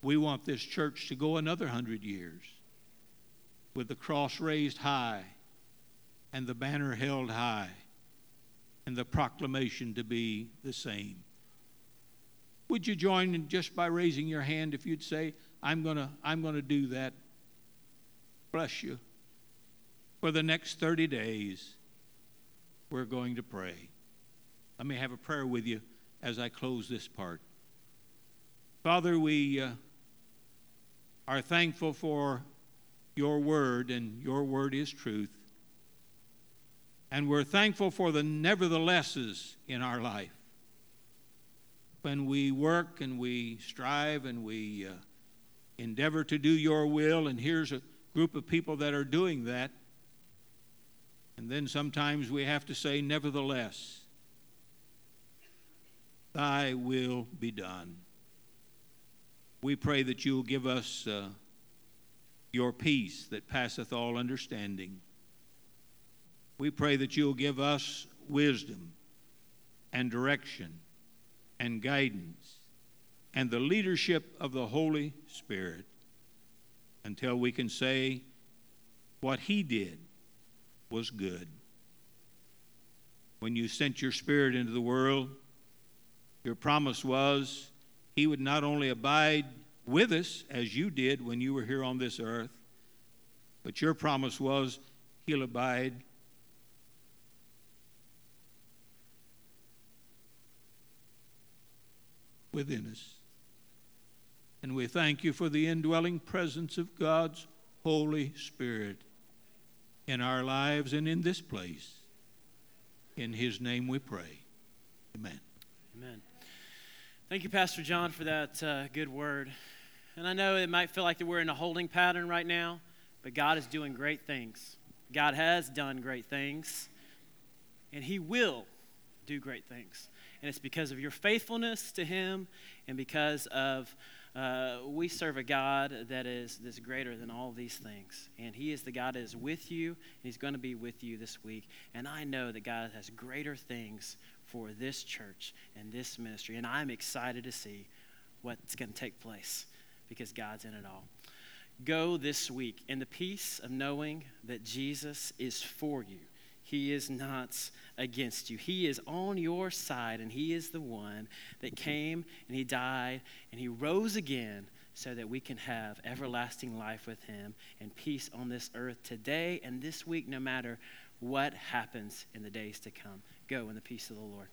We want this church to go another hundred years with the cross raised high and the banner held high and the proclamation to be the same. Would you join in just by raising your hand if you'd say, I'm going to I'm going to do that? Bless you. For the next 30 days, we're going to pray. Let me have a prayer with you as I close this part. Father, we uh, are thankful for your word, and your word is truth. And we're thankful for the neverthelesses in our life. When we work and we strive and we uh, endeavor to do your will, and here's a group of people that are doing that. And then sometimes we have to say, nevertheless. Thy will be done. We pray that you will give us uh, your peace that passeth all understanding. We pray that you will give us wisdom and direction and guidance and the leadership of the Holy Spirit until we can say what He did was good. When you sent your Spirit into the world, your promise was He would not only abide with us as you did when you were here on this earth, but your promise was He'll abide within us. And we thank you for the indwelling presence of God's Holy Spirit in our lives and in this place. In His name we pray. Amen. Amen. Thank you, Pastor John, for that uh, good word. And I know it might feel like that we're in a holding pattern right now, but God is doing great things. God has done great things, and He will do great things. And it's because of your faithfulness to Him and because of uh, we serve a God that is, that's greater than all these things. And He is the God that is with you, and He's going to be with you this week. And I know that God has greater things for this church and this ministry. And I'm excited to see what's going to take place because God's in it all. Go this week in the peace of knowing that Jesus is for you. He is not against you. He is on your side, and He is the one that came and He died and He rose again so that we can have everlasting life with Him and peace on this earth today and this week, no matter what happens in the days to come. Go in the peace of the Lord.